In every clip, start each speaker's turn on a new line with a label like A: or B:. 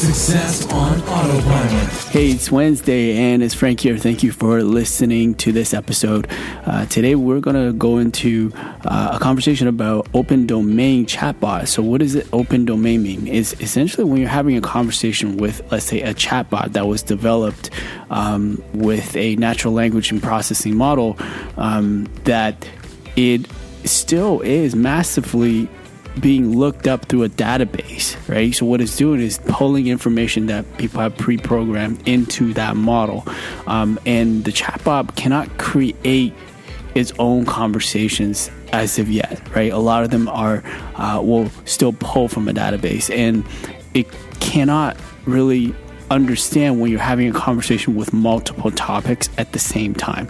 A: Success on Autopilot.
B: Hey, it's Wednesday and it's Frank here. Thank you for listening to this episode. Uh, today we're going to go into uh, a conversation about open domain chatbot. So, what does open domain mean? It's essentially when you're having a conversation with, let's say, a chatbot that was developed um, with a natural language and processing model um, that it still is massively being looked up through a database, right? So what it's doing is pulling information that people have pre-programmed into that model, um, and the chatbot cannot create its own conversations as of yet, right? A lot of them are uh, will still pull from a database, and it cannot really understand when you're having a conversation with multiple topics at the same time.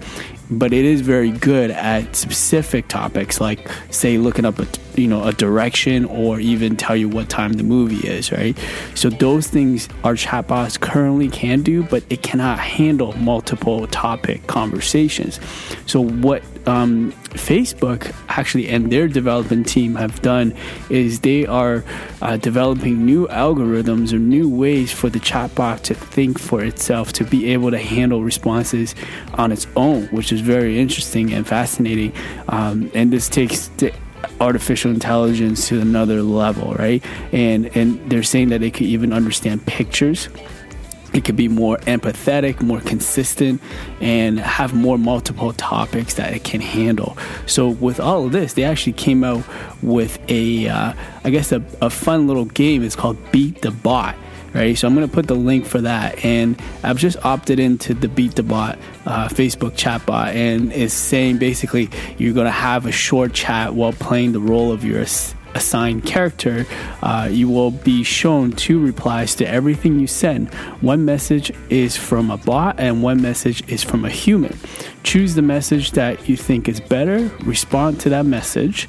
B: But it is very good at specific topics, like say looking up a you know a direction or even tell you what time the movie is, right? So those things our chatbots currently can do, but it cannot handle multiple topic conversations. So what um, Facebook actually and their development team have done is they are uh, developing new algorithms or new ways for the chatbot to think for itself to be able to handle responses on its own, which is very interesting and fascinating. Um, and this takes the artificial intelligence to another level, right? And and they're saying that they could even understand pictures it could be more empathetic, more consistent, and have more multiple topics that it can handle. So, with all of this, they actually came out with a, uh, I guess, a, a fun little game. It's called Beat the Bot right? So I'm going to put the link for that. And I've just opted into the Beat the Bot uh, Facebook chatbot, and it's saying basically you're going to have a short chat while playing the role of your assigned character, uh, you will be shown two replies to everything you send. One message is from a bot, and one message is from a human. Choose the message that you think is better, respond to that message.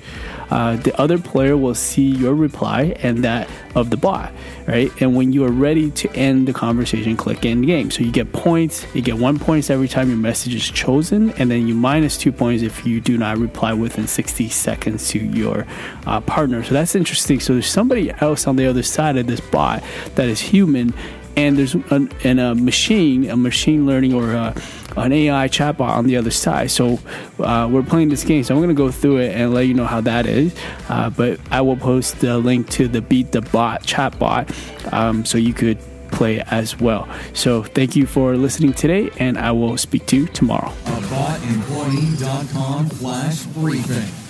B: Uh, the other player will see your reply and that of the bot, right? And when you are ready to end the conversation, click end game. So you get points. You get one points every time your message is chosen, and then you minus two points if you do not reply within 60 seconds to your uh, partner. So that's interesting. So there's somebody else on the other side of this bot that is human and there's an, and a machine, a machine learning or a, an AI chatbot on the other side. So uh, we're playing this game. So I'm going to go through it and let you know how that is. Uh, but I will post the link to the Beat the Bot chatbot um, so you could play as well. So thank you for listening today, and I will speak to you tomorrow.
A: AboutEmployee.com slash briefing.